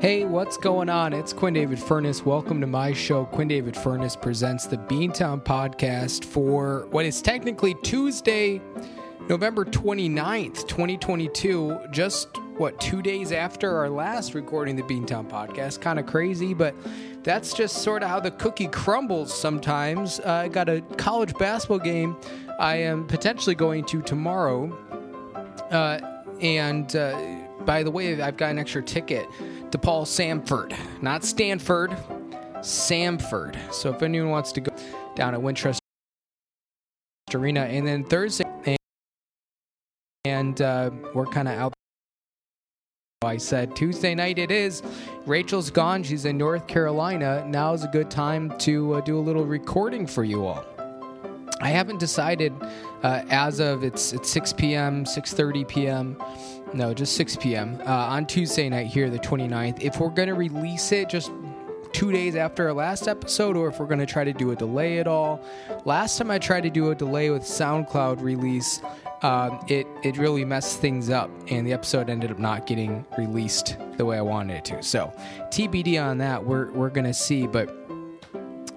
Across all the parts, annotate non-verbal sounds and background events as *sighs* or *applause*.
Hey, what's going on? It's Quinn David Furness. Welcome to my show. Quinn David Furness presents the Beantown podcast for what is technically Tuesday, November 29th, 2022. Just what, two days after our last recording the Beantown podcast. Kind of crazy, but that's just sort of how the cookie crumbles sometimes. Uh, I got a college basketball game I am potentially going to tomorrow. Uh, and uh, by the way, I've got an extra ticket to Paul Samford, not Stanford, Samford. So if anyone wants to go down at Wintrust Arena, and then Thursday, and uh, we're kind of out. I said Tuesday night it is. Rachel's gone. She's in North Carolina. Now is a good time to uh, do a little recording for you all. I haven't decided uh, as of it's it's 6 p.m., 6:30 p.m. No, just 6 p.m. Uh, on Tuesday night here, the 29th. If we're gonna release it just two days after our last episode, or if we're gonna try to do a delay at all. Last time I tried to do a delay with SoundCloud release, um, it it really messed things up, and the episode ended up not getting released the way I wanted it to. So TBD on that. We're we're gonna see, but.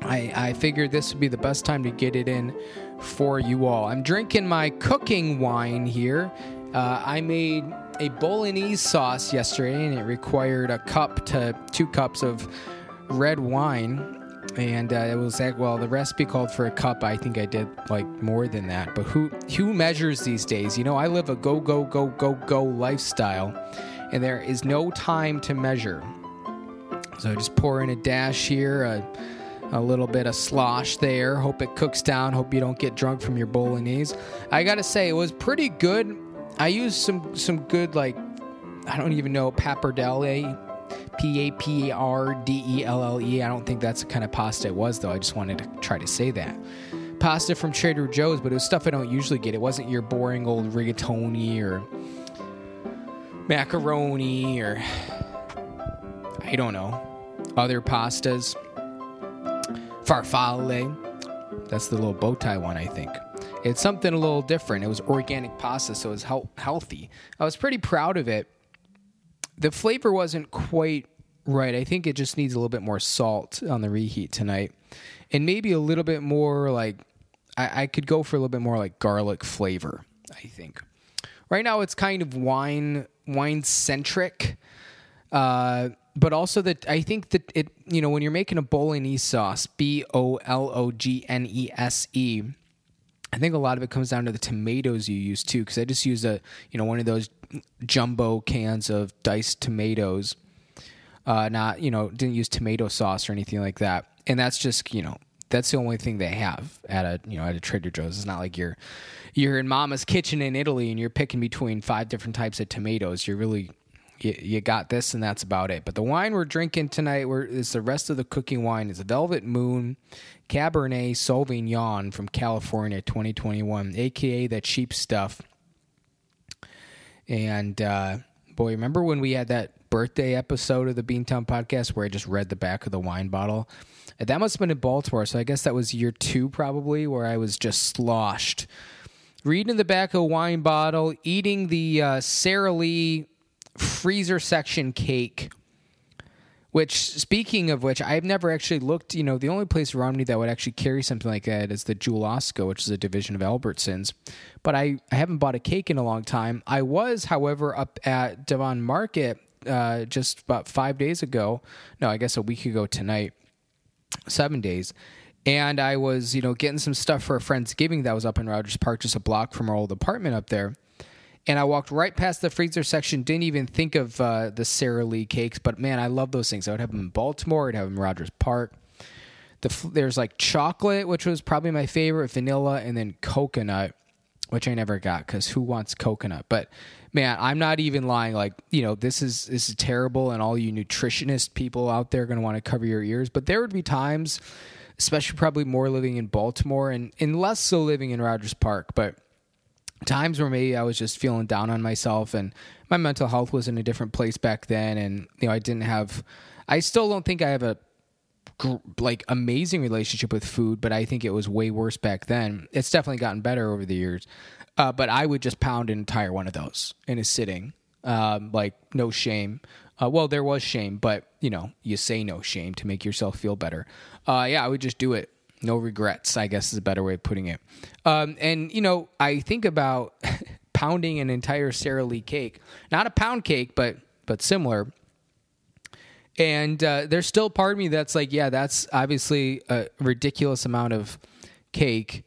I, I figured this would be the best time to get it in for you all. I'm drinking my cooking wine here. Uh, I made a bolognese sauce yesterday, and it required a cup to two cups of red wine. And uh, it was like, well, the recipe called for a cup. I think I did like more than that. But who who measures these days? You know, I live a go go go go go lifestyle, and there is no time to measure. So I just pour in a dash here. A, a little bit of slosh there. Hope it cooks down. Hope you don't get drunk from your bolognese. I gotta say, it was pretty good. I used some some good like I don't even know pappardelle, P A P A R D E L L E. I don't think that's the kind of pasta it was though. I just wanted to try to say that. Pasta from Trader Joe's, but it was stuff I don't usually get. It wasn't your boring old rigatoni or macaroni or I don't know other pastas farfalle. That's the little bow tie one, I think. It's something a little different. It was organic pasta, so it was he- healthy. I was pretty proud of it. The flavor wasn't quite right. I think it just needs a little bit more salt on the reheat tonight, and maybe a little bit more like I, I could go for a little bit more like garlic flavor. I think right now it's kind of wine wine centric. Uh, but also that I think that it, you know, when you're making a bolognese sauce, B O L O G N E S E, I think a lot of it comes down to the tomatoes you use too. Because I just used a, you know, one of those jumbo cans of diced tomatoes. Uh, not, you know, didn't use tomato sauce or anything like that. And that's just, you know, that's the only thing they have at a, you know, at a Trader Joe's. It's not like you're, you're in Mama's kitchen in Italy and you're picking between five different types of tomatoes. You're really you, you got this and that's about it. But the wine we're drinking tonight we're, is the rest of the cooking wine a Velvet Moon Cabernet Sauvignon from California 2021, aka that cheap stuff. And uh, boy, remember when we had that birthday episode of the Beantown podcast where I just read the back of the wine bottle? That must have been in Baltimore, so I guess that was year two probably, where I was just sloshed. Reading the back of a wine bottle, eating the uh, Sara Lee freezer section cake. Which, speaking of which, I've never actually looked. You know, the only place around me that would actually carry something like that is the Jewel Osco, which is a division of Albertsons. But I, I haven't bought a cake in a long time. I was, however, up at Devon Market uh, just about five days ago. No, I guess a week ago tonight. Seven days. And I was, you know, getting some stuff for a friend's giving that was up in Rogers Park, just a block from our old apartment up there and I walked right past the freezer section. Didn't even think of uh, the Sara Lee cakes, but man, I love those things. I would have them in Baltimore. I'd have them in Rogers Park. The, there's like chocolate, which was probably my favorite, vanilla, and then coconut, which I never got because who wants coconut? But man, I'm not even lying. Like you know, this is this is terrible, and all you nutritionist people out there are going to want to cover your ears. But there would be times, especially probably more living in Baltimore and, and less so living in Rogers Park, but times where maybe I was just feeling down on myself and my mental health was in a different place back then and you know I didn't have I still don't think I have a like amazing relationship with food but I think it was way worse back then it's definitely gotten better over the years uh, but I would just pound an entire one of those in a sitting um, like no shame. Uh, well, there was shame, but you know, you say no shame to make yourself feel better. Uh, yeah, I would just do it. No regrets, I guess is a better way of putting it. Um, and you know, I think about *laughs* pounding an entire Sara Lee cake, not a pound cake, but but similar. And uh, there's still part of me that's like, yeah, that's obviously a ridiculous amount of cake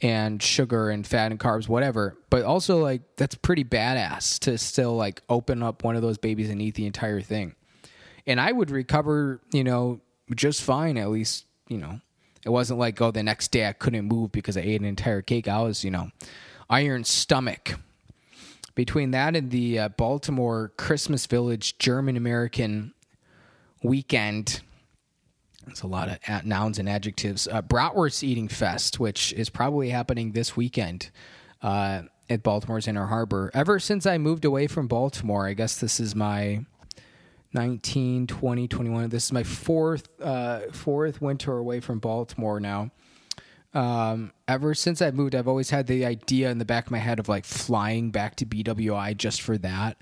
and sugar and fat and carbs, whatever. But also, like, that's pretty badass to still like open up one of those babies and eat the entire thing. And I would recover, you know, just fine. At least, you know, it wasn't like, oh, the next day I couldn't move because I ate an entire cake. I was, you know, iron stomach. Between that and the uh, Baltimore Christmas Village German American weekend, it's a lot of nouns and adjectives. Uh, Bratwurst Eating Fest, which is probably happening this weekend uh, at Baltimore's Inner Harbor. Ever since I moved away from Baltimore, I guess this is my 19, 20, 21. This is my fourth uh, fourth winter away from Baltimore now. Um, ever since I moved, I've always had the idea in the back of my head of like flying back to BWI just for that.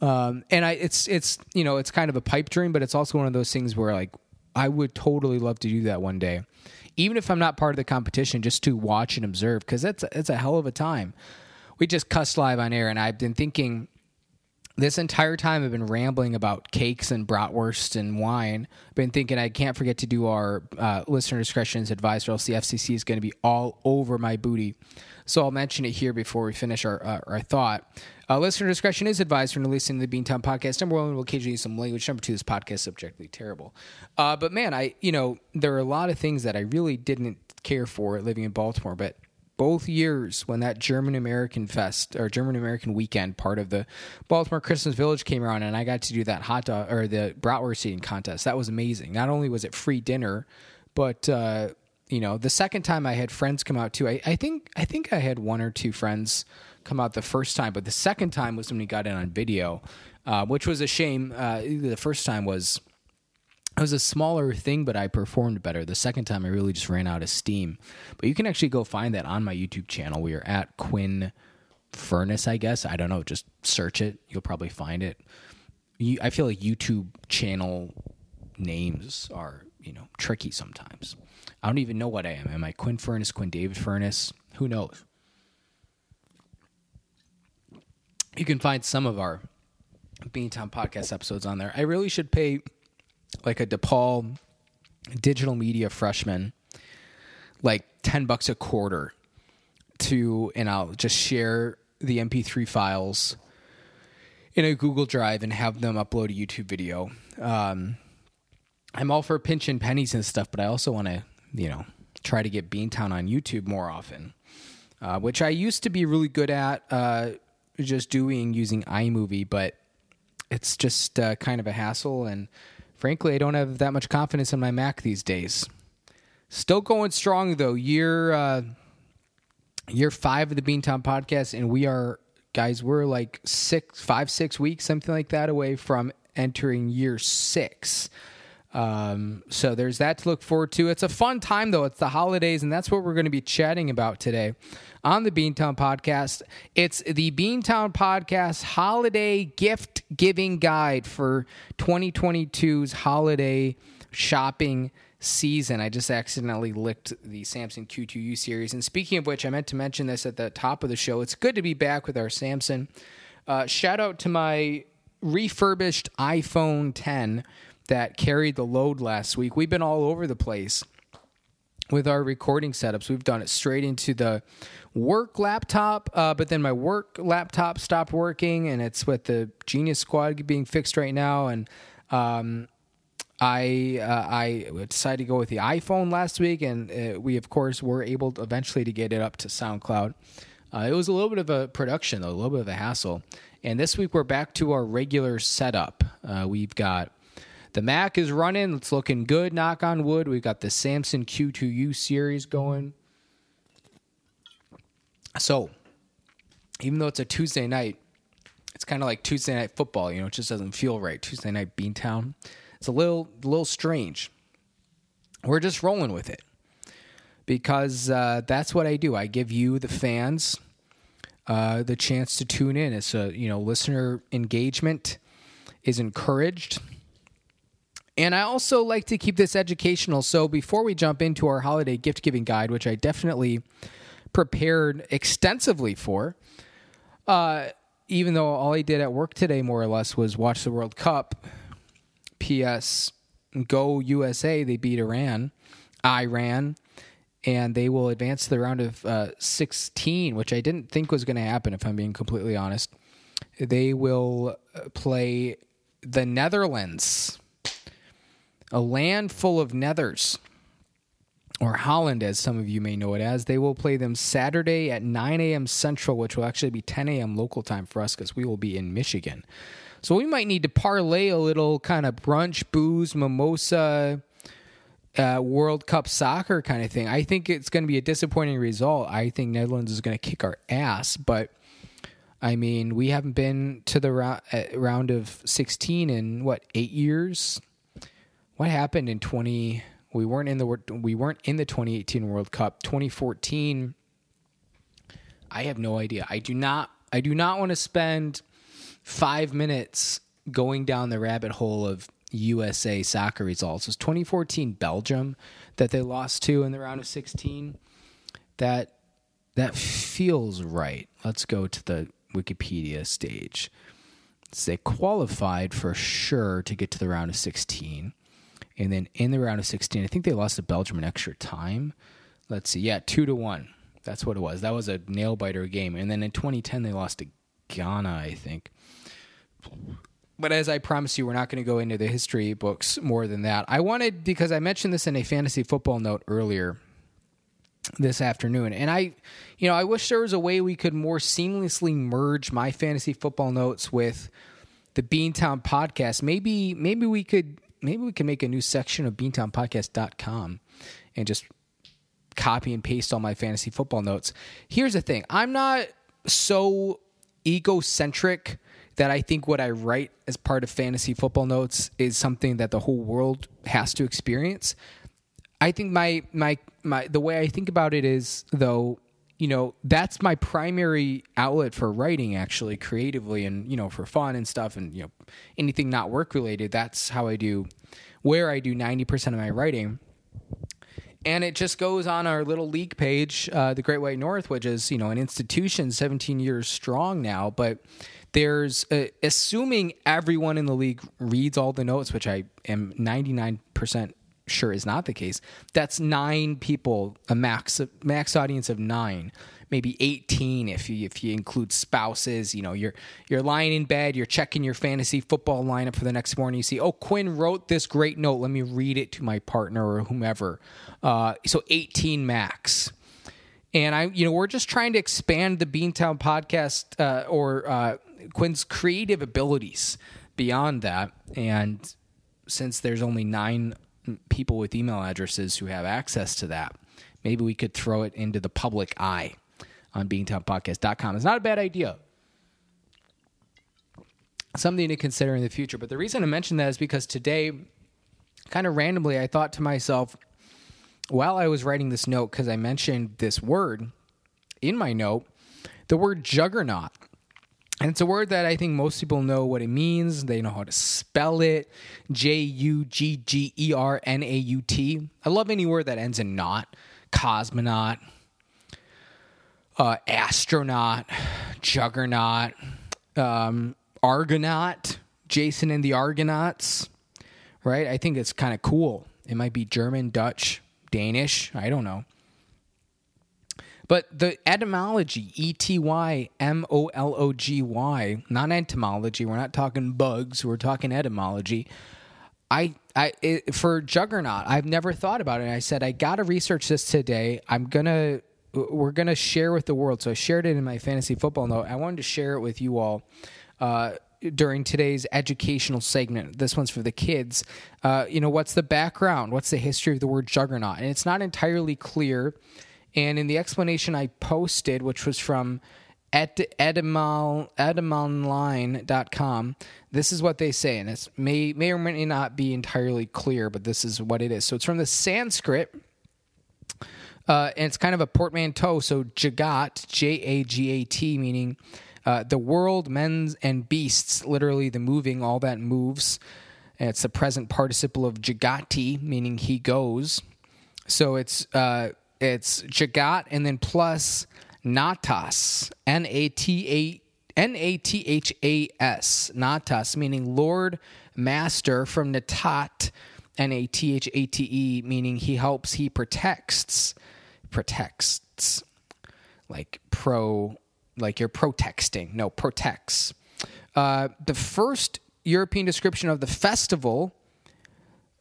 Um, and I, it's it's you know it's kind of a pipe dream, but it's also one of those things where like I would totally love to do that one day, even if I'm not part of the competition, just to watch and observe because it's it's a hell of a time. We just cussed live on air, and I've been thinking this entire time I've been rambling about cakes and bratwurst and wine. Been thinking I can't forget to do our uh, listener discretion's advice, or else the FCC is going to be all over my booty. So I'll mention it here before we finish our uh, our thought. Uh, listener discretion is advised when listening to the Beantown podcast. Number one, we'll occasionally use some language. Number two, this podcast is subjectively terrible. Uh, but man, I you know there are a lot of things that I really didn't care for living in Baltimore, but both years when that German American Fest or German American weekend part of the Baltimore Christmas Village came around, and I got to do that hot dog or the bratwurst eating contest. That was amazing. Not only was it free dinner, but uh, you know, the second time I had friends come out too. I, I think I think I had one or two friends come out the first time, but the second time was when we got in on video, uh, which was a shame. Uh, the first time was it was a smaller thing, but I performed better. The second time, I really just ran out of steam. But you can actually go find that on my YouTube channel. We are at Quinn Furnace, I guess. I don't know. Just search it. You'll probably find it. You, I feel like YouTube channel names are, you know, tricky sometimes. I don't even know what I am. Am I Quinn Furnace, Quinn David Furnace? Who knows? you can find some of our Beantown podcast episodes on there. I really should pay like a DePaul digital media freshman like 10 bucks a quarter to and I'll just share the MP3 files in a Google Drive and have them upload a YouTube video. Um, I'm all for pinching pennies and stuff, but I also want to, you know, try to get Beantown on YouTube more often, uh, which I used to be really good at. Uh, just doing using iMovie, but it's just uh, kind of a hassle. And frankly, I don't have that much confidence in my Mac these days. Still going strong though. Year uh, year five of the Beantown podcast, and we are guys. We're like six, five, six weeks, something like that, away from entering year six. Um, so there's that to look forward to. It's a fun time though. It's the holidays, and that's what we're going to be chatting about today on the Beantown Podcast. It's the Beantown Podcast Holiday Gift Giving Guide for 2022's holiday shopping season. I just accidentally licked the Samson Q2U series. And speaking of which, I meant to mention this at the top of the show. It's good to be back with our Samson. Uh, shout out to my refurbished iPhone 10 that carried the load last week. We've been all over the place with our recording setups. We've done it straight into the work laptop, uh, but then my work laptop stopped working, and it's with the Genius Squad being fixed right now. And um, I uh, I decided to go with the iPhone last week, and uh, we of course were able to eventually to get it up to SoundCloud. Uh, it was a little bit of a production, though, a little bit of a hassle. And this week we're back to our regular setup. Uh, we've got the Mac is running. It's looking good, knock on wood. We've got the Samson Q2U series going. So, even though it's a Tuesday night, it's kind of like Tuesday night football, you know, it just doesn't feel right. Tuesday night Beantown. It's a little little strange. We're just rolling with it. Because uh, that's what I do. I give you the fans uh, the chance to tune in. It's a you know listener engagement is encouraged. And I also like to keep this educational. So before we jump into our holiday gift giving guide, which I definitely prepared extensively for, uh, even though all I did at work today, more or less, was watch the World Cup. P.S. Go USA! They beat Iran, Iran, and they will advance to the round of uh, 16, which I didn't think was going to happen. If I'm being completely honest, they will uh, play the Netherlands, a land full of nethers or Holland, as some of you may know it as. They will play them Saturday at 9 a.m. Central, which will actually be 10 a.m. local time for us because we will be in Michigan. So we might need to parlay a little kind of brunch, booze, mimosa, uh, World Cup soccer kind of thing. I think it's going to be a disappointing result. I think Netherlands is going to kick our ass, but I mean, we haven't been to the round, uh, round of 16 in what eight years. What happened in 20? We weren't in the we weren't in the 2018 World Cup. 2014. I have no idea. I do not. I do not want to spend five minutes going down the rabbit hole of USA soccer results. It was 2014 Belgium that they lost to in the round of 16. That that feels right. Let's go to the Wikipedia stage. So they qualified for sure to get to the round of 16. And then in the round of 16, I think they lost to Belgium in extra time. Let's see. Yeah, two to one. That's what it was. That was a nail biter game. And then in 2010, they lost to Ghana, I think. But as I promised you, we're not going to go into the history books more than that. I wanted, because I mentioned this in a fantasy football note earlier this afternoon. And I, you know, I wish there was a way we could more seamlessly merge my fantasy football notes with the Beantown podcast. Maybe, maybe we could maybe we can make a new section of beantownpodcast.com and just copy and paste all my fantasy football notes. Here's the thing I'm not so egocentric that I think what I write as part of fantasy football notes is something that the whole world has to experience. I think my my my the way I think about it is though you know that's my primary outlet for writing actually creatively and you know for fun and stuff and you know anything not work related. That's how i do where i do 90% of my writing. And it just goes on our little league page uh, the great white north which is you know an institution 17 years strong now but there's uh, assuming everyone in the league reads all the notes which i am 99% sure is not the case. That's nine people, a max max audience of nine, maybe eighteen if you if you include spouses. You know, you're you're lying in bed, you're checking your fantasy football lineup for the next morning. You see, oh, Quinn wrote this great note. Let me read it to my partner or whomever. Uh, so eighteen max. And I, you know, we're just trying to expand the Beantown podcast uh, or uh, Quinn's creative abilities beyond that. And since there's only nine people with email addresses who have access to that. Maybe we could throw it into the public eye on beantownpodcast.com. It's not a bad idea. Something to consider in the future. But the reason I mentioned that is because today, kind of randomly, I thought to myself, while I was writing this note, because I mentioned this word in my note, the word juggernaut. And it's a word that I think most people know what it means. They know how to spell it J U G G E R N A U T. I love any word that ends in not. Cosmonaut, uh, astronaut, juggernaut, um, Argonaut, Jason and the Argonauts, right? I think it's kind of cool. It might be German, Dutch, Danish. I don't know. But the etymology, E T Y M O L O G Y, not entomology. We're not talking bugs. We're talking etymology. I, I, it, for Juggernaut, I've never thought about it. I said I got to research this today. I'm gonna, we're gonna share with the world. So I shared it in my fantasy football note. I wanted to share it with you all. Uh, during today's educational segment. This one's for the kids. Uh, you know, what's the background? What's the history of the word juggernaut? And it's not entirely clear and in the explanation I posted, which was from et- etymonline.com, this is what they say. And it may, may or may not be entirely clear, but this is what it is. So it's from the Sanskrit. Uh, and it's kind of a portmanteau. So Jagat, J A G A T, meaning uh, the world, men's, and beasts, literally the moving, all that moves. And it's the present participle of Jagati, meaning he goes. So it's uh, it's Jagat and then plus Natas, N A T A N A T H A S, Natas, meaning Lord Master from Natat, N A T H A T E, meaning he helps, he protects, protects, like pro, like you're protesting, no, protects. Uh, the first European description of the festival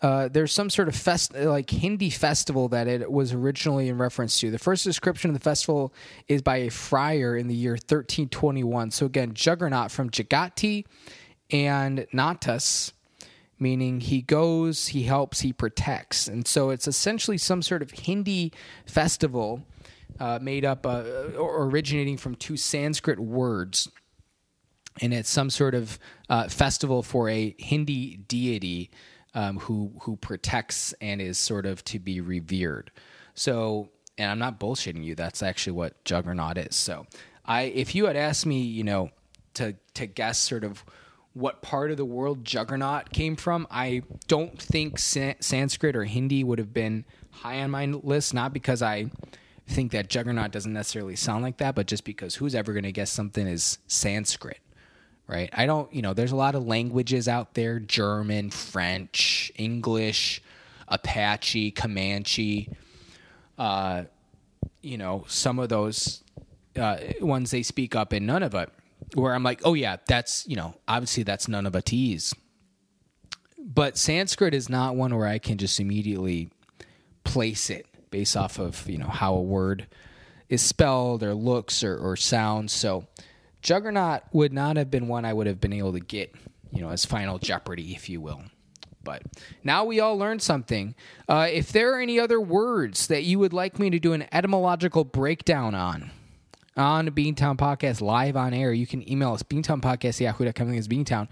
uh, there's some sort of fest like Hindi festival that it was originally in reference to. The first description of the festival is by a friar in the year 1321. So again, Juggernaut from Jagati and Natas, meaning he goes, he helps, he protects, and so it's essentially some sort of Hindi festival uh, made up uh, or originating from two Sanskrit words. And it's some sort of uh, festival for a Hindi deity um, who who protects and is sort of to be revered. So, and I'm not bullshitting you. That's actually what Juggernaut is. So, I if you had asked me, you know, to to guess sort of what part of the world Juggernaut came from, I don't think San- Sanskrit or Hindi would have been high on my list. Not because I think that Juggernaut doesn't necessarily sound like that, but just because who's ever going to guess something is Sanskrit? Right? I don't, you know, there's a lot of languages out there German, French, English, Apache, Comanche. Uh, you know, some of those uh, ones they speak up in Nunavut, where I'm like, oh, yeah, that's, you know, obviously that's none of a tease. But Sanskrit is not one where I can just immediately place it based off of, you know, how a word is spelled or looks or, or sounds. So, Juggernaut would not have been one I would have been able to get, you know, as Final Jeopardy, if you will. But now we all learned something. Uh, if there are any other words that you would like me to do an etymological breakdown on, on Beantown Podcast live on air, you can email us, beantownpodcast, yahoo.com. is Beantown,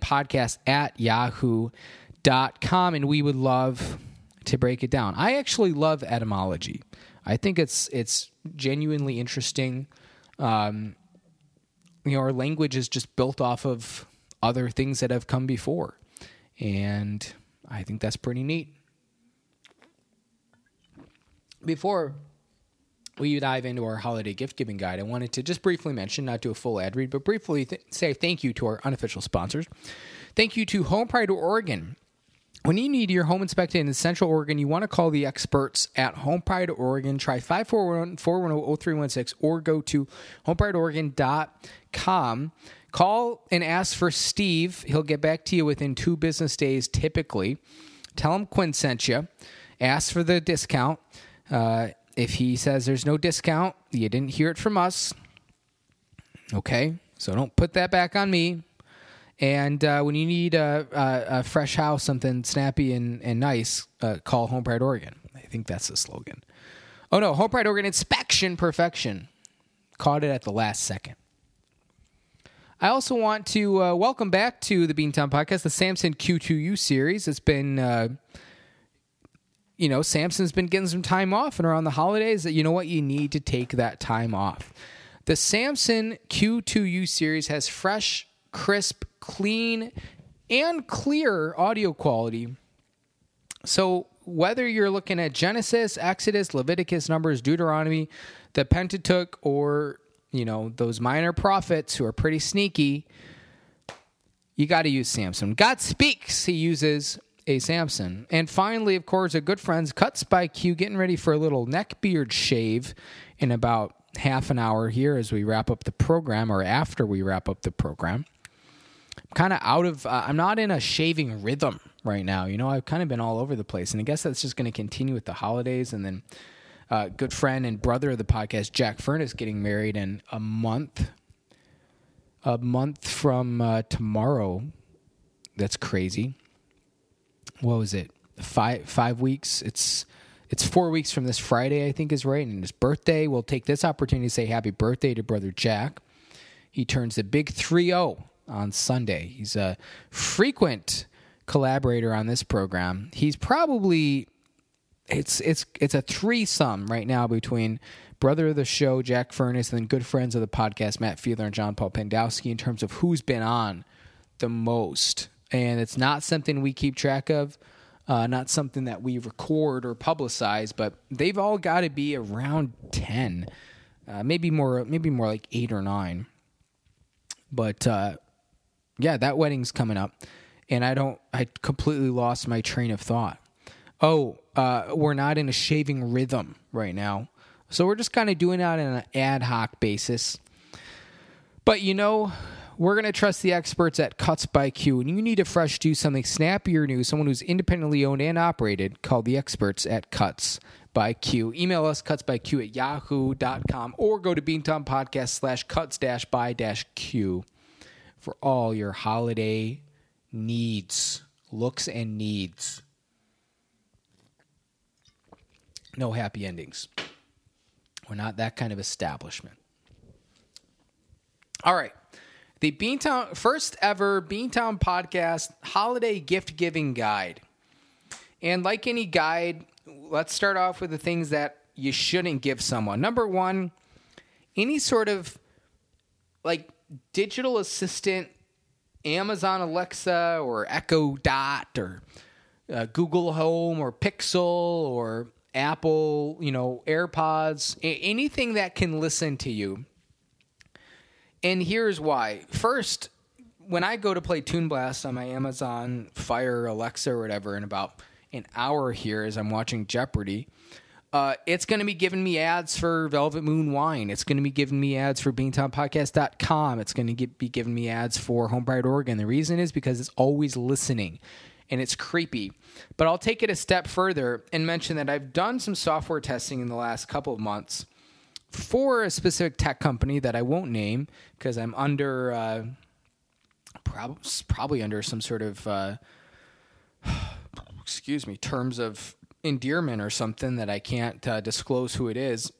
podcast at yahoo.com, and we would love to break it down. I actually love etymology. I think it's it's genuinely interesting. Um, you know, our language is just built off of other things that have come before. And I think that's pretty neat. Before we dive into our holiday gift giving guide, I wanted to just briefly mention, not do a full ad read, but briefly th- say thank you to our unofficial sponsors. Thank you to Home Pride Oregon when you need your home inspected in Central Oregon, you want to call the experts at Home Pride Oregon. Try 541-410-0316 or go to homeprideoregon.com. Call and ask for Steve. He'll get back to you within two business days typically. Tell him Quinn sent you. Ask for the discount. Uh, if he says there's no discount, you didn't hear it from us. Okay? So don't put that back on me. And uh, when you need a, a, a, fresh house, something snappy and, and nice, uh, call Home Pride Oregon. I think that's the slogan. Oh no, Home Pride Oregon inspection perfection. Caught it at the last second. I also want to uh, welcome back to the Beantown Podcast, the Samson Q2U series. It's been, uh, you know, Samson's been getting some time off, and around the holidays, that you know what? You need to take that time off. The Samson Q2U series has fresh crisp, clean, and clear audio quality. So, whether you're looking at Genesis, Exodus, Leviticus, Numbers, Deuteronomy, the Pentateuch, or you know those minor prophets who are pretty sneaky, you got to use Samson. God speaks; He uses a Samson. And finally, of course, a good friend's Cuts by Q, getting ready for a little neck beard shave in about half an hour here as we wrap up the program, or after we wrap up the program kind of out of uh, I'm not in a shaving rhythm right now. You know, I've kind of been all over the place, and I guess that's just going to continue with the holidays. And then, uh, good friend and brother of the podcast, Jack Furnace, getting married in a month. A month from uh, tomorrow. That's crazy. What was it? Five five weeks. It's it's four weeks from this Friday, I think is right, and his birthday. We'll take this opportunity to say happy birthday to brother Jack. He turns the big 3 0 on Sunday. He's a frequent collaborator on this program. He's probably it's it's it's a threesome right now between brother of the show Jack Furnace and then good friends of the podcast Matt Fiedler and John Paul Pendowski in terms of who's been on the most, and it's not something we keep track of. Uh, not something that we record or publicize, but they've all got to be around ten, uh, maybe more, maybe more like eight or nine. But uh, yeah, that wedding's coming up, and I don't, I completely lost my train of thought. Oh, uh, we're not in a shaving rhythm right now, so we're just kind of doing that on an ad hoc basis. But you know, we're going to trust the experts at Cuts by Q. And you need a fresh do something snappier new, someone who's independently owned and operated, call the experts at Cuts by Q. Email us cutsbyq at yahoo.com or go to Beantown Podcast slash cuts dash by dash Q for all your holiday needs, looks and needs. No happy endings. We're not that kind of establishment. All right the Beantown first ever Beantown podcast holiday gift giving guide. And like any guide, let's start off with the things that you shouldn't give someone. Number one, any sort of like digital assistant, Amazon Alexa or Echo Dot or uh, Google Home or Pixel or Apple, you know, AirPods, a- anything that can listen to you and here's why. First, when I go to play Toon Blast on my Amazon Fire Alexa or whatever in about an hour here as I'm watching Jeopardy, uh, it's going to be giving me ads for Velvet Moon Wine. It's going to be giving me ads for BeantownPodcast.com. It's going to be giving me ads for Home Pride Oregon. The reason is because it's always listening and it's creepy. But I'll take it a step further and mention that I've done some software testing in the last couple of months for a specific tech company that I won't name because I'm under uh, prob- probably under some sort of uh, *sighs* excuse me terms of endearment or something that I can't uh, disclose who it is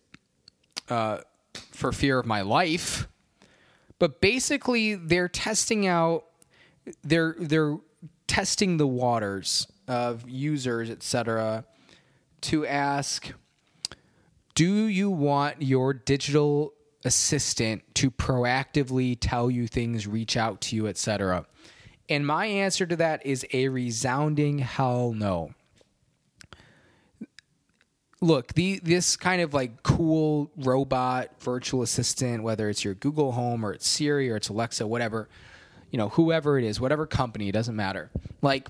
uh, for fear of my life. But basically, they're testing out they're they're testing the waters of users, etc., to ask do you want your digital assistant to proactively tell you things, reach out to you, etc.? And my answer to that is a resounding hell no. Look, the this kind of like cool robot virtual assistant, whether it's your Google Home or it's Siri or it's Alexa, whatever, you know, whoever it is, whatever company, it doesn't matter. Like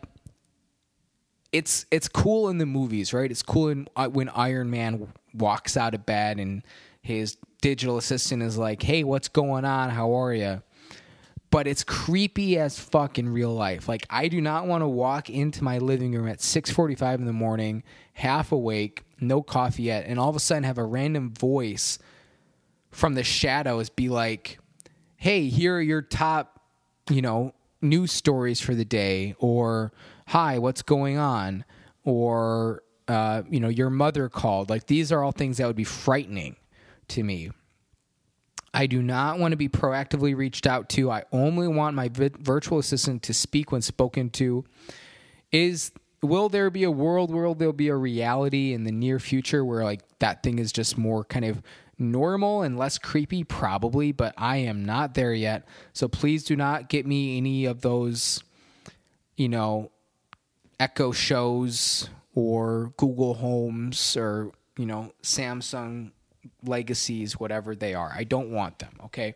it's it's cool in the movies, right? It's cool in, uh, when Iron Man walks out of bed and his digital assistant is like, "Hey, what's going on? How are you?" But it's creepy as fuck in real life. Like I do not want to walk into my living room at 6:45 in the morning, half awake, no coffee yet, and all of a sudden have a random voice from the shadows be like, "Hey, here are your top, you know, news stories for the day," or "Hi, what's going on?" or uh, you know, your mother called. Like these are all things that would be frightening to me. I do not want to be proactively reached out to. I only want my vi- virtual assistant to speak when spoken to. Is will there be a world where there'll be a reality in the near future where like that thing is just more kind of normal and less creepy? Probably, but I am not there yet. So please do not get me any of those, you know, echo shows or Google Homes or, you know, Samsung legacies, whatever they are. I don't want them, okay?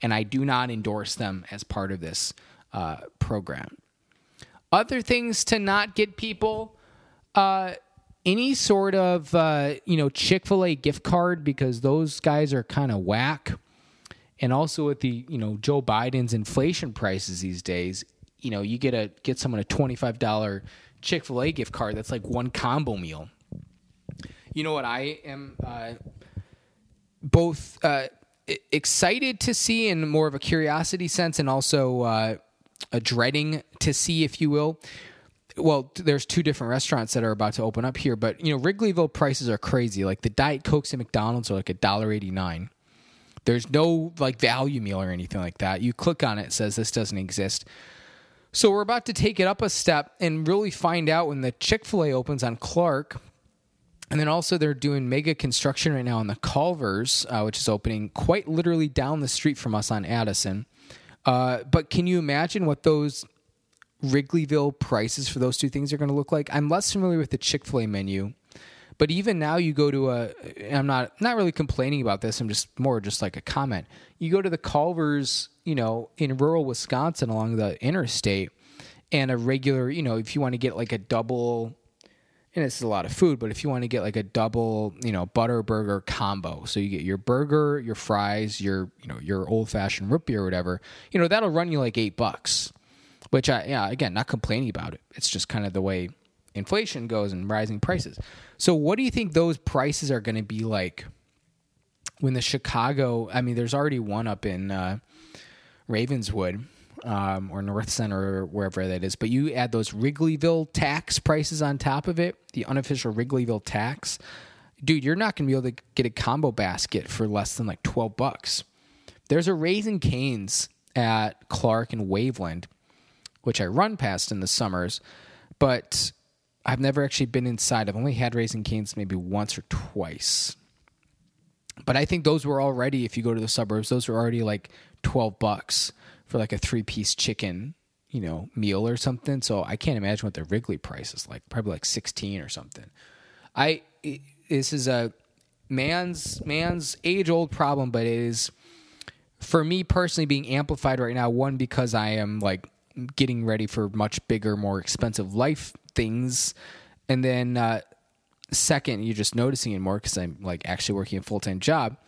And I do not endorse them as part of this uh, program. Other things to not get people uh, any sort of, uh, you know, Chick fil A gift card because those guys are kind of whack. And also with the, you know, Joe Biden's inflation prices these days, you know, you get a get someone a $25 Chick fil A gift card that's like one combo meal. You know what I am uh, both uh, excited to see in more of a curiosity sense and also uh, a dreading to see, if you will. Well, there's two different restaurants that are about to open up here, but you know Wrigleyville prices are crazy. Like the Diet Cokes at McDonald's are like a dollar eighty nine. There's no like value meal or anything like that. You click on it, it says this doesn't exist. So we're about to take it up a step and really find out when the Chick fil A opens on Clark and then also they're doing mega construction right now on the Culver's, uh, which is opening quite literally down the street from us on Addison. Uh, but can you imagine what those Wrigleyville prices for those two things are going to look like? I'm less familiar with the Chick Fil A menu, but even now you go to a. I'm not not really complaining about this. I'm just more just like a comment. You go to the Culver's, you know, in rural Wisconsin along the interstate, and a regular, you know, if you want to get like a double and it's a lot of food, but if you want to get like a double, you know, butter burger combo, so you get your burger, your fries, your, you know, your old fashioned root beer or whatever, you know, that'll run you like eight bucks. Which I, yeah, again, not complaining about it. It's just kind of the way inflation goes and rising prices. So, what do you think those prices are going to be like when the Chicago? I mean, there's already one up in uh, Ravenswood um, or North Center or wherever that is. But you add those Wrigleyville tax prices on top of it, the unofficial Wrigleyville tax. Dude, you're not going to be able to get a combo basket for less than like 12 bucks. There's a Raising Canes at Clark and Waveland, which I run past in the summers, but I've never actually been inside. I've only had Raising Canes maybe once or twice. But I think those were already, if you go to the suburbs, those were already like 12 bucks for like a three piece chicken, you know, meal or something. So I can't imagine what the Wrigley price is like. Probably like sixteen or something. I this is a man's man's age old problem, but it is for me personally being amplified right now. One because I am like getting ready for much bigger, more expensive life things, and then uh, second, you're just noticing it more because I'm like actually working a full time job.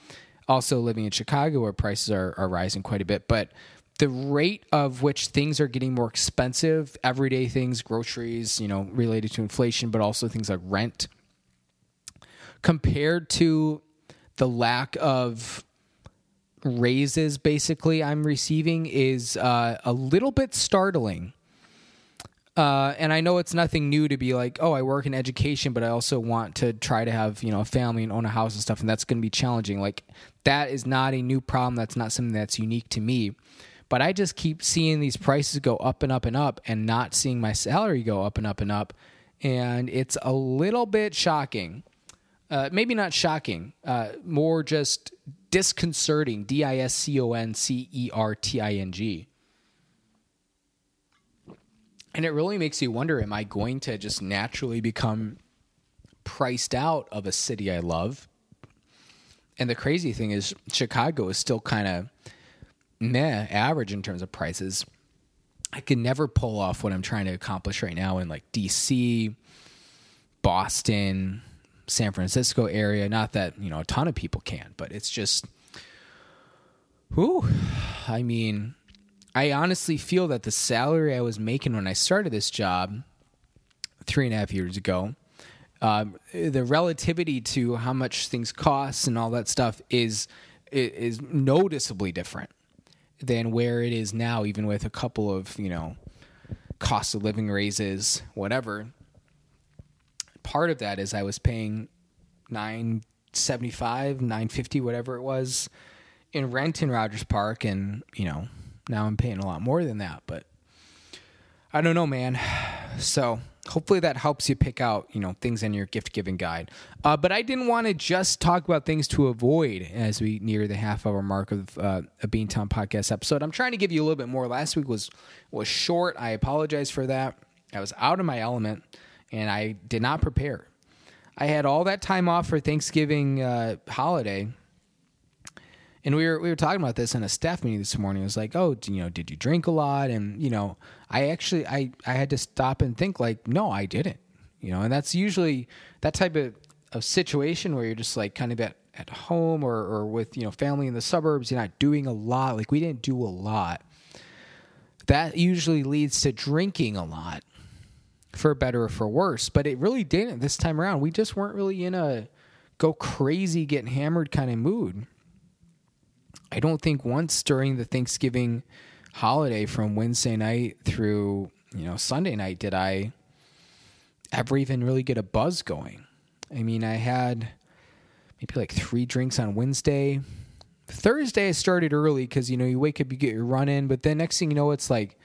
Also living in Chicago where prices are, are rising quite a bit, but the rate of which things are getting more expensive, everyday things, groceries, you know, related to inflation, but also things like rent, compared to the lack of raises basically I'm receiving is uh, a little bit startling. Uh, and I know it's nothing new to be like, oh, I work in education, but I also want to try to have you know a family and own a house and stuff, and that's going to be challenging. Like that is not a new problem. That's not something that's unique to me. But I just keep seeing these prices go up and up and up and not seeing my salary go up and up and up. And it's a little bit shocking. Uh, maybe not shocking, uh, more just disconcerting. D I S C O N C E R T I N G. And it really makes you wonder am I going to just naturally become priced out of a city I love? And the crazy thing is, Chicago is still kind of meh average in terms of prices. I can never pull off what I'm trying to accomplish right now in like DC, Boston, San Francisco area. Not that, you know, a ton of people can, but it's just whew. I mean, I honestly feel that the salary I was making when I started this job three and a half years ago, um, the relativity to how much things cost and all that stuff is is noticeably different than where it is now, even with a couple of, you know, cost of living raises, whatever. Part of that is I was paying nine seventy five, nine fifty, whatever it was, in rent in Rogers Park, and you know now I'm paying a lot more than that. But I don't know, man. *sighs* So hopefully that helps you pick out you know things in your gift giving guide. Uh, but i didn't want to just talk about things to avoid as we near the half hour mark of uh, a beantown podcast episode. I'm trying to give you a little bit more. Last week was was short. I apologize for that. I was out of my element and i did not prepare. I had all that time off for thanksgiving uh, holiday and we were we were talking about this in a staff meeting this morning. It was like, oh, you know, did you drink a lot? And you know, I actually I I had to stop and think like, no, I didn't. You know, and that's usually that type of, of situation where you're just like kind of at, at home or, or with, you know, family in the suburbs, you're not doing a lot. Like we didn't do a lot. That usually leads to drinking a lot for better or for worse. But it really didn't this time around. We just weren't really in a go crazy, getting hammered kind of mood. I don't think once during the Thanksgiving holiday from Wednesday night through, you know, Sunday night did I ever even really get a buzz going. I mean, I had maybe like three drinks on Wednesday. Thursday I started early because you know you wake up, you get your run in, but then next thing you know, it's like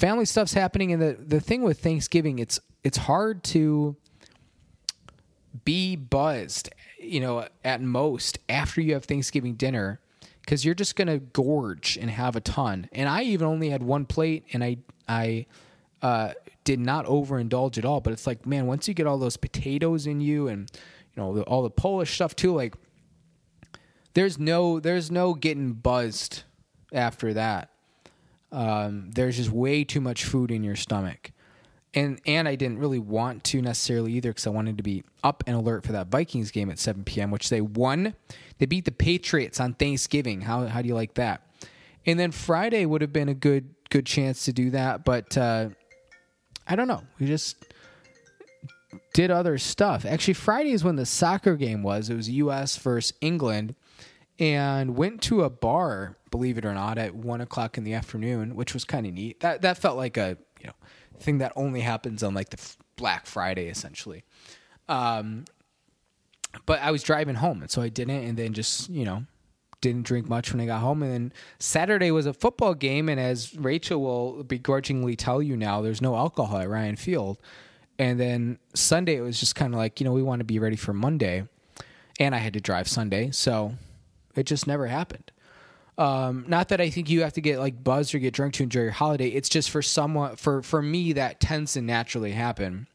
family stuff's happening. And the the thing with Thanksgiving, it's it's hard to be buzzed, you know, at most after you have Thanksgiving dinner because you're just to gorge and have a ton. And I even only had one plate and I, I, uh, did not overindulge at all. But it's like, man, once you get all those potatoes in you and, you know, the, all the Polish stuff too, like, there's no, there's no getting buzzed after that. Um, there's just way too much food in your stomach and and I didn't really want to necessarily either because I wanted to be up and alert for that Vikings game at 7 p.m., which they won. They beat the Patriots on Thanksgiving. How how do you like that? And then Friday would have been a good good chance to do that, but uh, I don't know. We just did other stuff. Actually, Friday is when the soccer game was. It was U.S. versus England, and went to a bar. Believe it or not, at one o'clock in the afternoon, which was kind of neat. That that felt like a you know thing that only happens on like the Black Friday essentially. Um, but I was driving home, and so I didn't, and then just you know didn't drink much when I got home. And then Saturday was a football game, and as Rachel will begrudgingly tell you now, there's no alcohol at Ryan Field. And then Sunday it was just kind of like you know we want to be ready for Monday, and I had to drive Sunday, so it just never happened. Um, not that I think you have to get like buzzed or get drunk to enjoy your holiday. It's just for someone for for me that tends to naturally happen,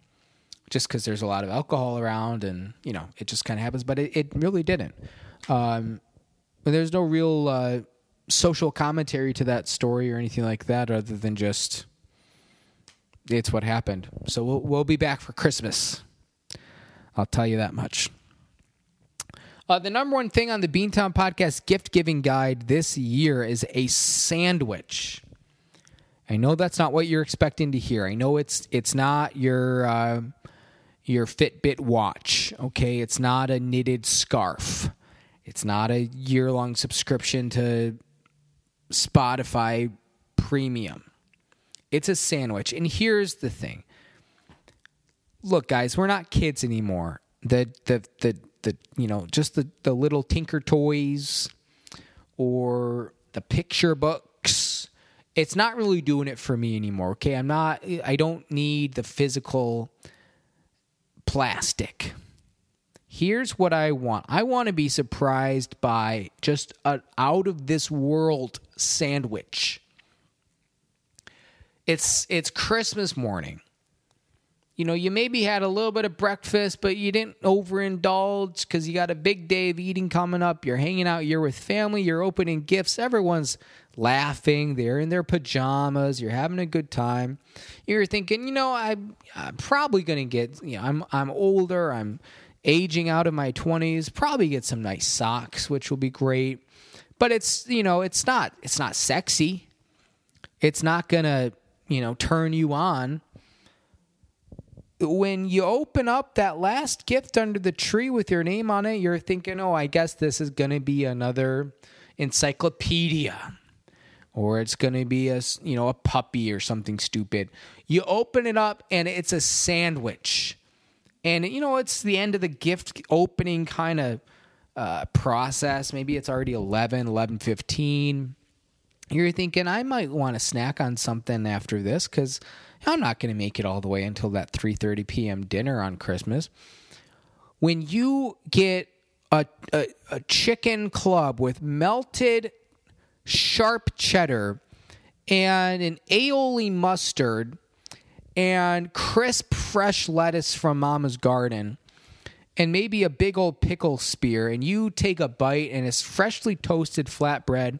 just because there's a lot of alcohol around and you know it just kind of happens. But it, it really didn't. Um, there's no real uh, social commentary to that story or anything like that, other than just it's what happened. So we'll we'll be back for Christmas. I'll tell you that much. Uh, the number one thing on the Beantown Podcast gift giving guide this year is a sandwich. I know that's not what you're expecting to hear. I know it's it's not your uh, your Fitbit watch. Okay, it's not a knitted scarf. It's not a year long subscription to Spotify Premium. It's a sandwich. And here's the thing. Look, guys, we're not kids anymore. The the the the you know just the the little tinker toys or the picture books it's not really doing it for me anymore okay i'm not i don't need the physical plastic here's what i want i want to be surprised by just an out of this world sandwich it's it's christmas morning you know, you maybe had a little bit of breakfast, but you didn't overindulge because you got a big day of eating coming up. You're hanging out, you're with family, you're opening gifts. Everyone's laughing, they're in their pajamas, you're having a good time. You're thinking, you know, I, I'm probably going to get, you know, I'm, I'm older, I'm aging out of my 20s, probably get some nice socks, which will be great. But it's, you know, it's not, it's not sexy. It's not going to, you know, turn you on when you open up that last gift under the tree with your name on it, you're thinking, oh, I guess this is going to be another encyclopedia or it's going to be a you know a puppy or something stupid. You open it up and it's a sandwich. And you know it's the end of the gift opening kind of uh, process. Maybe it's already 11, 11, 15. You're thinking I might want to snack on something after this cuz I'm not going to make it all the way until that 3:30 p.m. dinner on Christmas. When you get a, a, a chicken club with melted sharp cheddar and an aioli mustard and crisp fresh lettuce from mama's garden and maybe a big old pickle spear and you take a bite and it's freshly toasted flatbread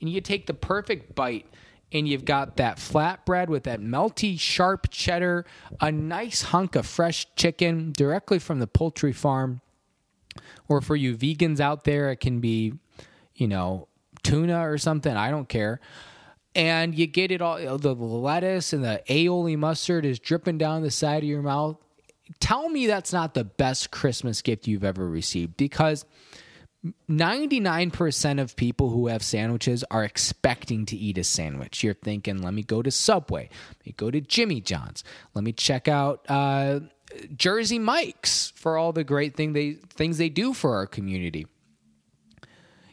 and you take the perfect bite and you've got that flatbread with that melty, sharp cheddar, a nice hunk of fresh chicken directly from the poultry farm. Or for you vegans out there, it can be, you know, tuna or something. I don't care. And you get it all, the lettuce and the aioli mustard is dripping down the side of your mouth. Tell me that's not the best Christmas gift you've ever received because 99% of people who have sandwiches are expecting to eat a sandwich. You're thinking, let me go to Subway, let me go to Jimmy John's, let me check out uh, Jersey Mike's for all the great thing they, things they do for our community.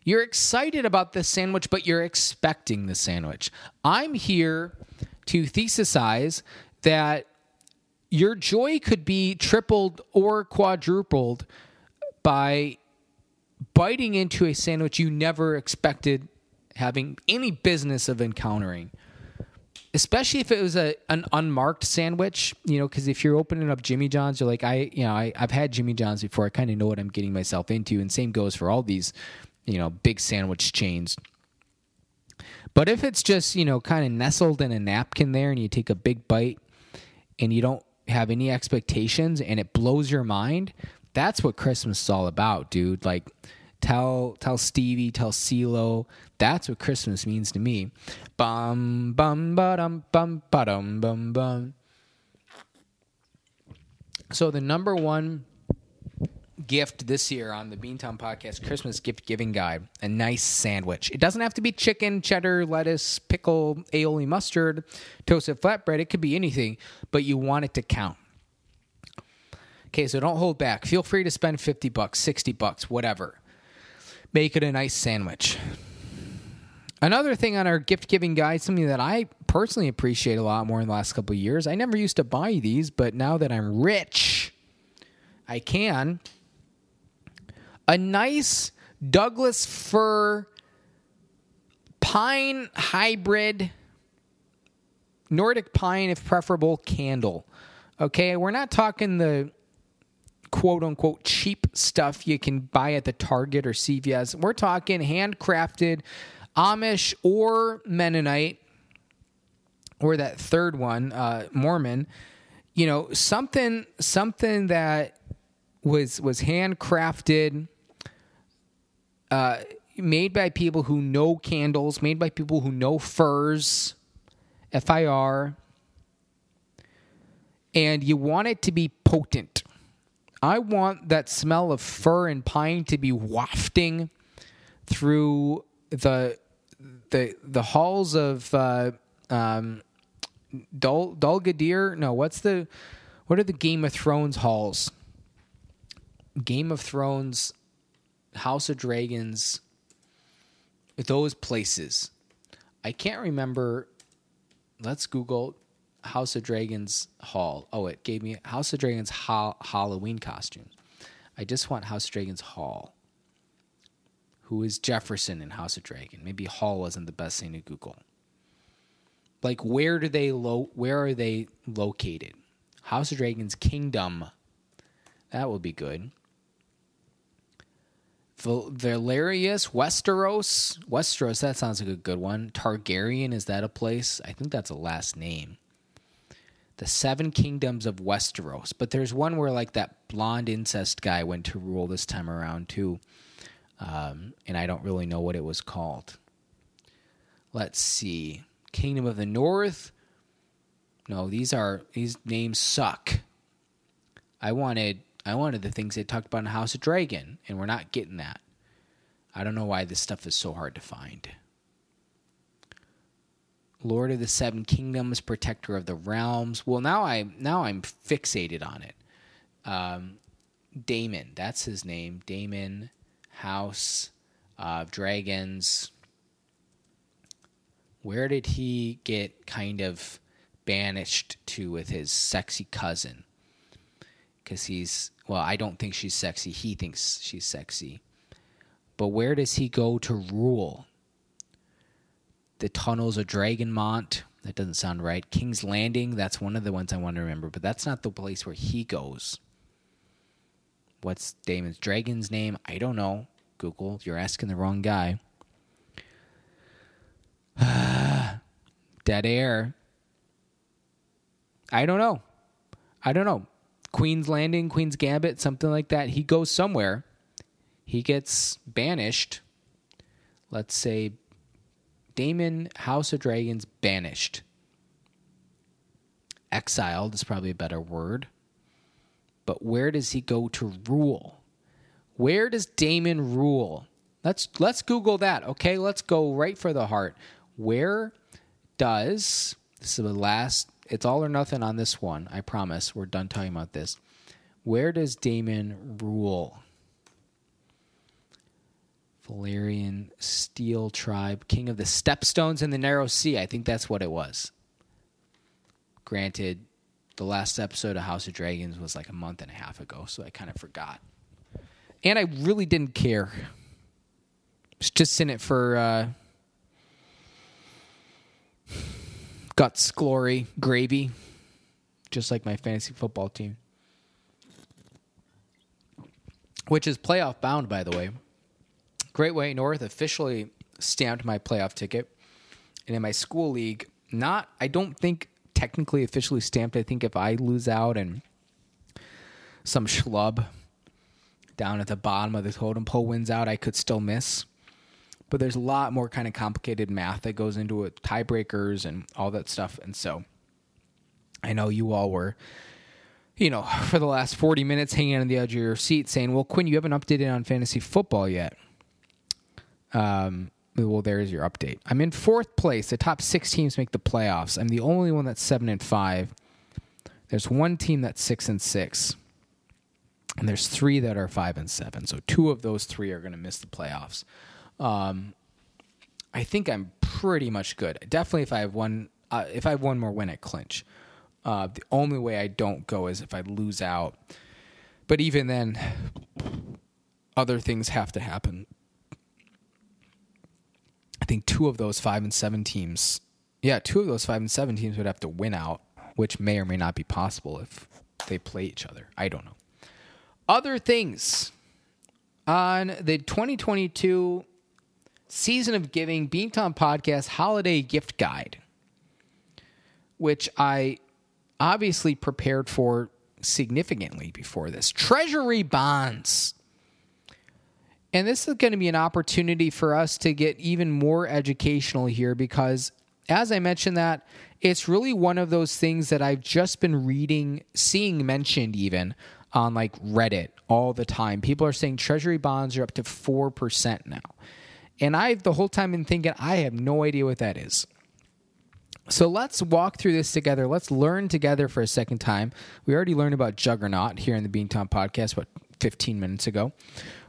You're excited about the sandwich, but you're expecting the sandwich. I'm here to thesisize that your joy could be tripled or quadrupled by biting into a sandwich you never expected having any business of encountering especially if it was a an unmarked sandwich, you know, because if you're opening up Jimmy John's, you're like, I, you know, I, I've had Jimmy John's before. I kind of know what I'm getting myself into, and same goes for all these, you know, big sandwich chains. But if it's just you know kind of nestled in a napkin there, and you take a big bite, and you don't have any expectations, and it blows your mind, that's what Christmas is all about, dude. Like tell tell Stevie, tell CeeLo. That's what Christmas means to me. Bum bum bum ba dum bum bum. So the number one gift this year on the Beantown Podcast Christmas gift giving guide a nice sandwich. It doesn't have to be chicken, cheddar, lettuce, pickle, aioli mustard, toasted flatbread. It could be anything, but you want it to count. Okay, so don't hold back. Feel free to spend 50 bucks, 60 bucks, whatever make it a nice sandwich. Another thing on our gift giving guide, something that I personally appreciate a lot more in the last couple years. I never used to buy these, but now that I'm rich, I can. A nice Douglas fir pine hybrid, Nordic pine, if preferable, candle. Okay, we're not talking the quote unquote cheap stuff you can buy at the Target or CVS. We're talking handcrafted Amish or Mennonite or that third one, uh, Mormon. You know, something something that was was handcrafted, uh, made by people who know candles, made by people who know furs, F I R, and you want it to be potent. I want that smell of fir and pine to be wafting through the the the halls of uh, um, Dol Dol Guldur. No, what's the what are the Game of Thrones halls? Game of Thrones, House of Dragons, those places. I can't remember. Let's Google House of Dragons Hall. Oh, it gave me House of Dragons ha- Halloween costumes. I just want House of Dragons Hall. Who is Jefferson in House of Dragon? Maybe Hall wasn't the best thing to Google. Like where do they lo- where are they located? House of Dragons Kingdom. That would be good. Valerius, Westeros, Westeros. That sounds like a good one. Targaryen is that a place? I think that's a last name the seven kingdoms of Westeros. But there's one where like that blonde incest guy went to rule this time around too, um, and I don't really know what it was called. Let's see, Kingdom of the North. No, these are these names suck. I wanted I wanted the things they talked about in House of Dragon, and we're not getting that. I don't know why this stuff is so hard to find. Lord of the Seven Kingdoms, Protector of the Realms. Well, now I now I'm fixated on it. Um, Daemon, that's his name. Damon, House of Dragons. Where did he get kind of banished to with his sexy cousin? Because he's well, I don't think she's sexy. He thinks she's sexy. But where does he go to rule? the tunnels of Dragonmont. That doesn't sound right. King's Landing. That's one of the ones I want to remember, but that's not the place where he goes. What's Daemon's dragon's name? I don't know. Google, you're asking the wrong guy. *sighs* Dead air. I don't know. I don't know. Queen's Landing, Queen's Gambit, something like that. He goes somewhere. He gets banished. Let's say Daemon, House of Dragons, banished. Exiled is probably a better word. But where does he go to rule? Where does Daemon rule? Let's let's Google that. Okay, let's go right for the heart. Where does this is the last it's all or nothing on this one, I promise. We're done talking about this. Where does Daemon rule? Valyrian Steel Tribe, King of the Stepstones in the Narrow Sea. I think that's what it was. Granted, the last episode of House of Dragons was like a month and a half ago, so I kind of forgot. And I really didn't care. Just in it for uh, guts, glory, gravy, just like my fantasy football team, which is playoff bound, by the way. Great Way North officially stamped my playoff ticket, and in my school league, not I don't think technically officially stamped. I think if I lose out and some schlub down at the bottom of the totem pole wins out, I could still miss. But there's a lot more kind of complicated math that goes into it, tiebreakers and all that stuff. And so I know you all were, you know, for the last 40 minutes hanging on the edge of your seat saying, well, Quinn, you haven't updated on fantasy football yet. Um, well, there's your update. I'm in fourth place. The top six teams make the playoffs. I'm the only one that's seven and five. There's one team that's six and six, and there's three that are five and seven. So two of those three are going to miss the playoffs. Um, I think I'm pretty much good. Definitely, if I have one, uh, if I have one more win at clinch. Uh, the only way I don't go is if I lose out. But even then, other things have to happen I think two of those five and seven teams, yeah, two of those five and seven teams would have to win out, which may or may not be possible if they play each other. I don't know. Other things on the 2022 season of giving Beantown Podcast Holiday Gift Guide, which I obviously prepared for significantly before this. Treasury bonds. And this is going to be an opportunity for us to get even more educational here because, as I mentioned, that it's really one of those things that I've just been reading, seeing mentioned even on like Reddit all the time. People are saying treasury bonds are up to 4% now. And I've the whole time been thinking, I have no idea what that is. So let's walk through this together. Let's learn together for a second time. We already learned about Juggernaut here in the Beantown podcast, what, 15 minutes ago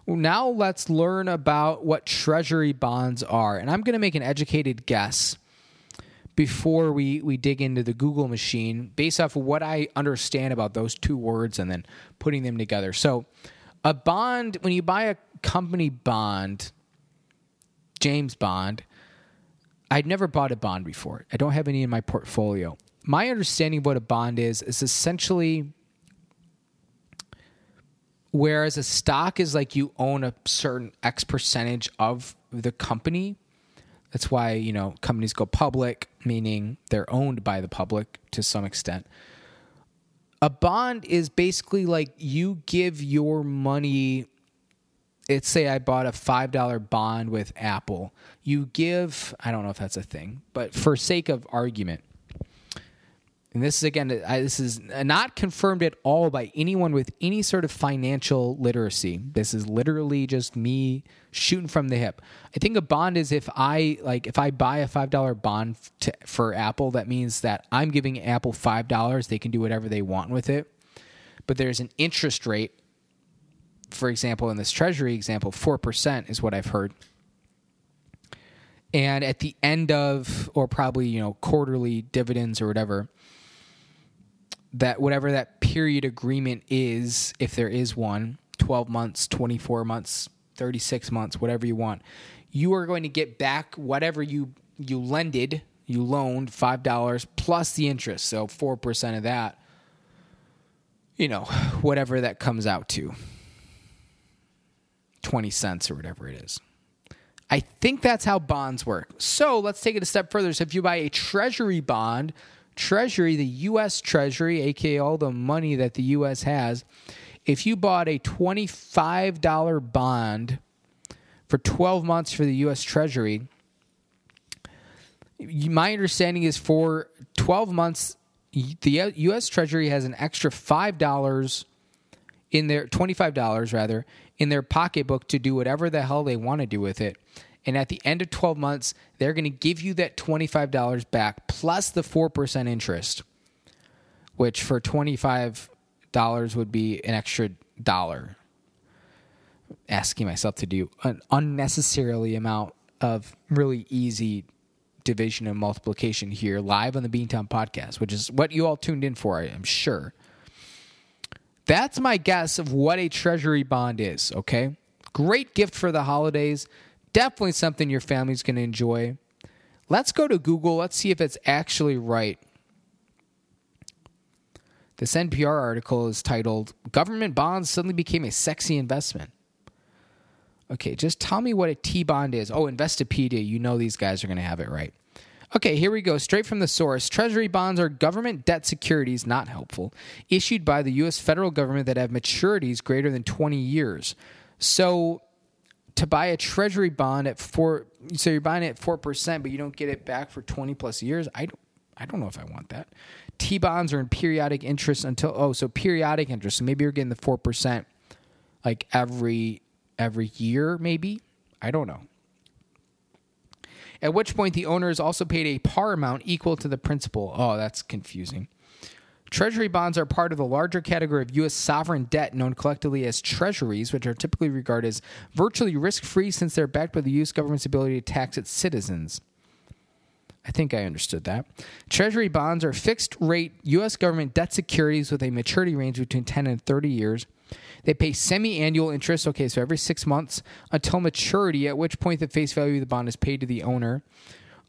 now let's learn about what treasury bonds are. And I'm going to make an educated guess before we, we dig into the Google machine based off of what I understand about those two words and then putting them together. So, a bond, when you buy a company bond, James Bond, I'd never bought a bond before. I don't have any in my portfolio. My understanding of what a bond is is essentially Whereas a stock is like you own a certain X percentage of the company. That's why, you know, companies go public, meaning they're owned by the public to some extent. A bond is basically like you give your money. Let's say I bought a $5 bond with Apple. You give, I don't know if that's a thing, but for sake of argument, and this is again, I, this is not confirmed at all by anyone with any sort of financial literacy. This is literally just me shooting from the hip. I think a bond is if I like if I buy a five dollar bond to, for Apple, that means that I'm giving Apple five dollars. They can do whatever they want with it, but there's an interest rate. For example, in this Treasury example, four percent is what I've heard. And at the end of, or probably you know quarterly dividends or whatever, that whatever that period agreement is, if there is one, 12 months, 24 months, 36 months, whatever you want, you are going to get back whatever you you lended, you loaned $5 plus the interest. So 4% of that, you know, whatever that comes out to. 20 cents or whatever it is. I think that's how bonds work. So let's take it a step further. So if you buy a treasury bond, Treasury, the U.S. Treasury, aka all the money that the U.S. has, if you bought a $25 bond for 12 months for the U.S. Treasury, my understanding is for 12 months, the U.S. Treasury has an extra $5 in their, $25 rather, in their pocketbook to do whatever the hell they want to do with it. And at the end of 12 months, they're going to give you that $25 back plus the 4% interest, which for $25 would be an extra dollar. Asking myself to do an unnecessarily amount of really easy division and multiplication here live on the Beantown podcast, which is what you all tuned in for, I am sure. That's my guess of what a treasury bond is, okay? Great gift for the holidays. Definitely something your family's going to enjoy. Let's go to Google. Let's see if it's actually right. This NPR article is titled Government Bonds Suddenly Became a Sexy Investment. Okay, just tell me what a T bond is. Oh, Investopedia, you know these guys are going to have it right. Okay, here we go. Straight from the source. Treasury bonds are government debt securities, not helpful, issued by the U.S. federal government that have maturities greater than 20 years. So, to buy a treasury bond at four, so you're buying it at 4%, but you don't get it back for 20 plus years. I don't, I don't know if I want that. T bonds are in periodic interest until, oh, so periodic interest. So maybe you're getting the 4% like every every year, maybe. I don't know. At which point, the owner is also paid a par amount equal to the principal. Oh, that's confusing. Treasury bonds are part of the larger category of U.S. sovereign debt known collectively as treasuries, which are typically regarded as virtually risk free since they're backed by the U.S. government's ability to tax its citizens. I think I understood that. Treasury bonds are fixed rate U.S. government debt securities with a maturity range between 10 and 30 years. They pay semi annual interest, okay, so every six months until maturity, at which point the face value of the bond is paid to the owner.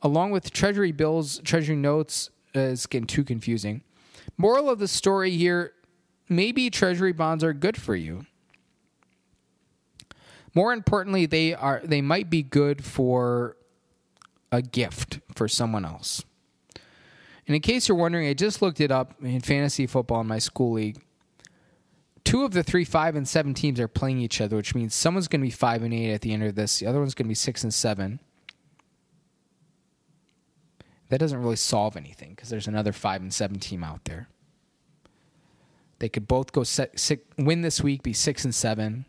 Along with Treasury bills, Treasury notes uh, is getting too confusing. Moral of the story here maybe Treasury bonds are good for you. More importantly, they are they might be good for a gift for someone else. And in case you're wondering, I just looked it up in fantasy football in my school league two of the three five and seven teams are playing each other, which means someone's going to be five and eight at the end of this. The other one's going to be six and seven. That doesn't really solve anything because there's another five and seven team out there. They could both go set, six, win this week, be six and seven.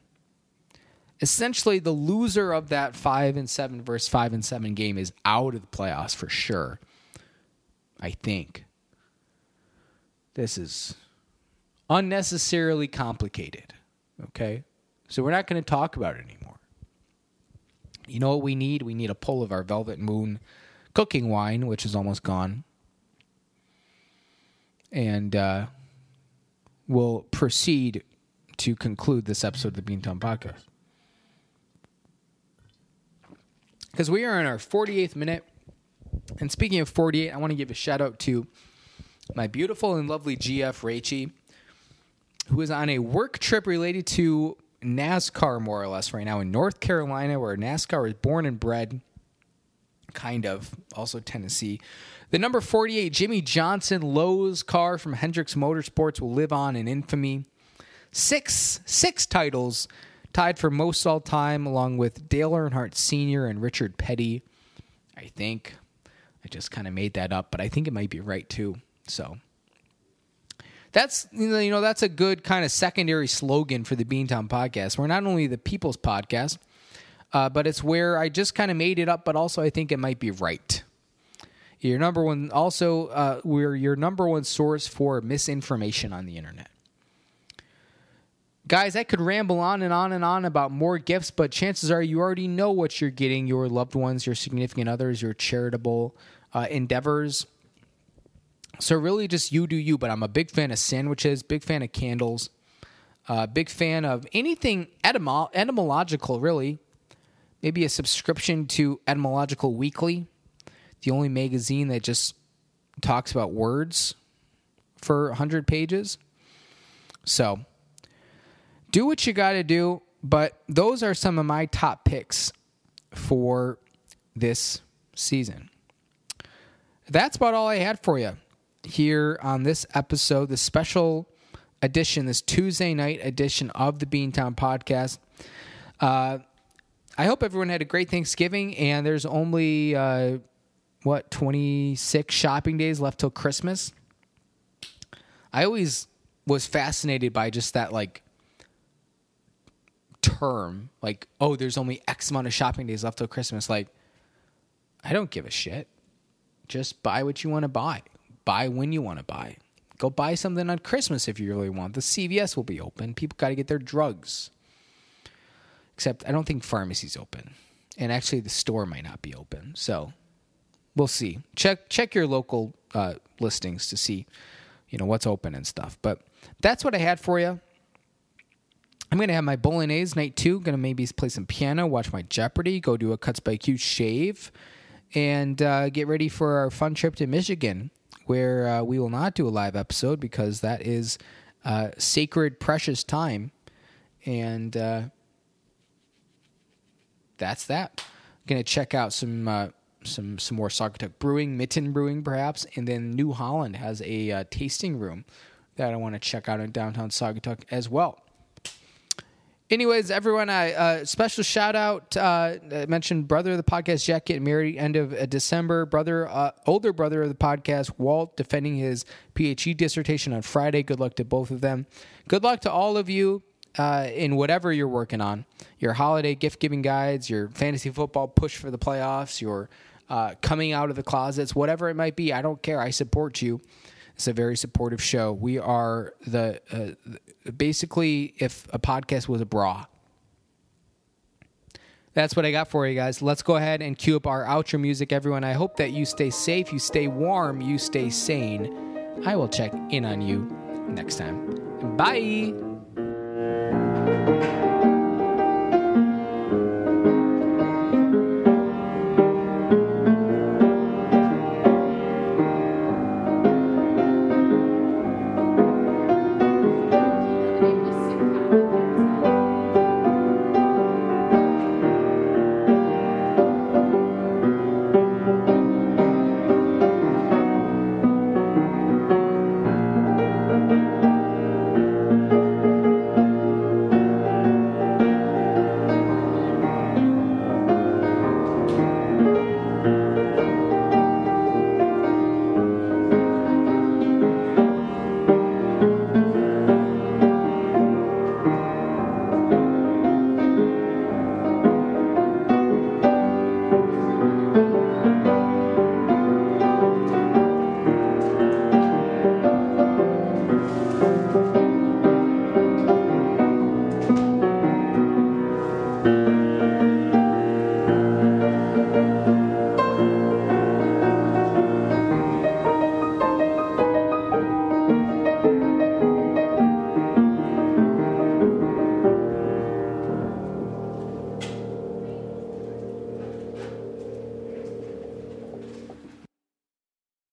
Essentially, the loser of that five and seven versus five and seven game is out of the playoffs for sure. I think. This is unnecessarily complicated. Okay? So we're not going to talk about it anymore. You know what we need? We need a pull of our Velvet Moon cooking wine, which is almost gone. And uh, we'll proceed to conclude this episode of the Beantown Podcast. Because we are in our 48th minute. And speaking of 48, I want to give a shout out to my beautiful and lovely GF Rachie who is on a work trip related to NASCAR, more or less, right now in North Carolina, where NASCAR is born and bred. Kind of. Also Tennessee. The number 48 Jimmie Johnson Lowe's car from Hendricks Motorsports will live on in infamy. Six six titles tied for most all time, along with Dale Earnhardt Sr. and Richard Petty. I think. I just kind of made that up, but I think it might be right too. So that's you know that's a good kind of secondary slogan for the Beantown podcast. We're not only the people's podcast, uh, but it's where I just kind of made it up, but also I think it might be right. Your number one, also, uh, we're your number one source for misinformation on the internet. Guys, I could ramble on and on and on about more gifts, but chances are you already know what you're getting your loved ones, your significant others, your charitable uh, endeavors. So really, just you do you. But I'm a big fan of sandwiches, big fan of candles, uh, big fan of anything etymo- etymological. Really, maybe a subscription to Etymological Weekly, the only magazine that just talks about words for 100 pages. So, do what you got to do. But those are some of my top picks for this season. That's about all I had for you here on this episode, the special edition, this Tuesday night edition of the Beantown podcast. Uh, I hope everyone had a great Thanksgiving, and there's only uh, what 26 shopping days left till Christmas. I always was fascinated by just that like term, like oh, there's only X amount of shopping days left till Christmas. Like, I don't give a shit. Just buy what you want to buy buy when you want to buy. Go buy something on Christmas if you really want. The CVS will be open. People got to get their drugs. Except I don't think pharmacy's open. And actually the store might not be open. So we'll see. Check check your local uh, listings to see, you know, what's open and stuff. But that's what I had for you. I'm gonna have my bolognese night two. Gonna maybe play some piano, watch my Jeopardy, go do a Cuts by Q shave, and uh, get ready for our fun trip to Michigan, where uh, we will not do a live episode because that is uh, sacred, precious time, and uh, that's that. gonna check out some uh, some some more Saugatuck Brewing, Mitten Brewing, perhaps, and then New Holland has a uh, tasting room that I want to check out in downtown Saugatuck as well. Anyways, everyone, I uh, special shout out. Uh, I mentioned brother of the podcast, Jack, getting married end of uh, December. Brother, uh, older brother of the podcast, Walt, defending his PhD dissertation on Friday. Good luck to both of them. Good luck to all of you uh, in whatever you're working on. Your holiday gift giving guides, your fantasy football push for the playoffs, your uh, coming out of the closets, whatever it might be. I don't care. I support you. It's a very supportive show. We are the uh, basically if a podcast was a bra. That's what I got for you guys. Let's go ahead and cue up our outro music, everyone. I hope that you stay safe, you stay warm, you stay sane. I will check in on you next time. Bye.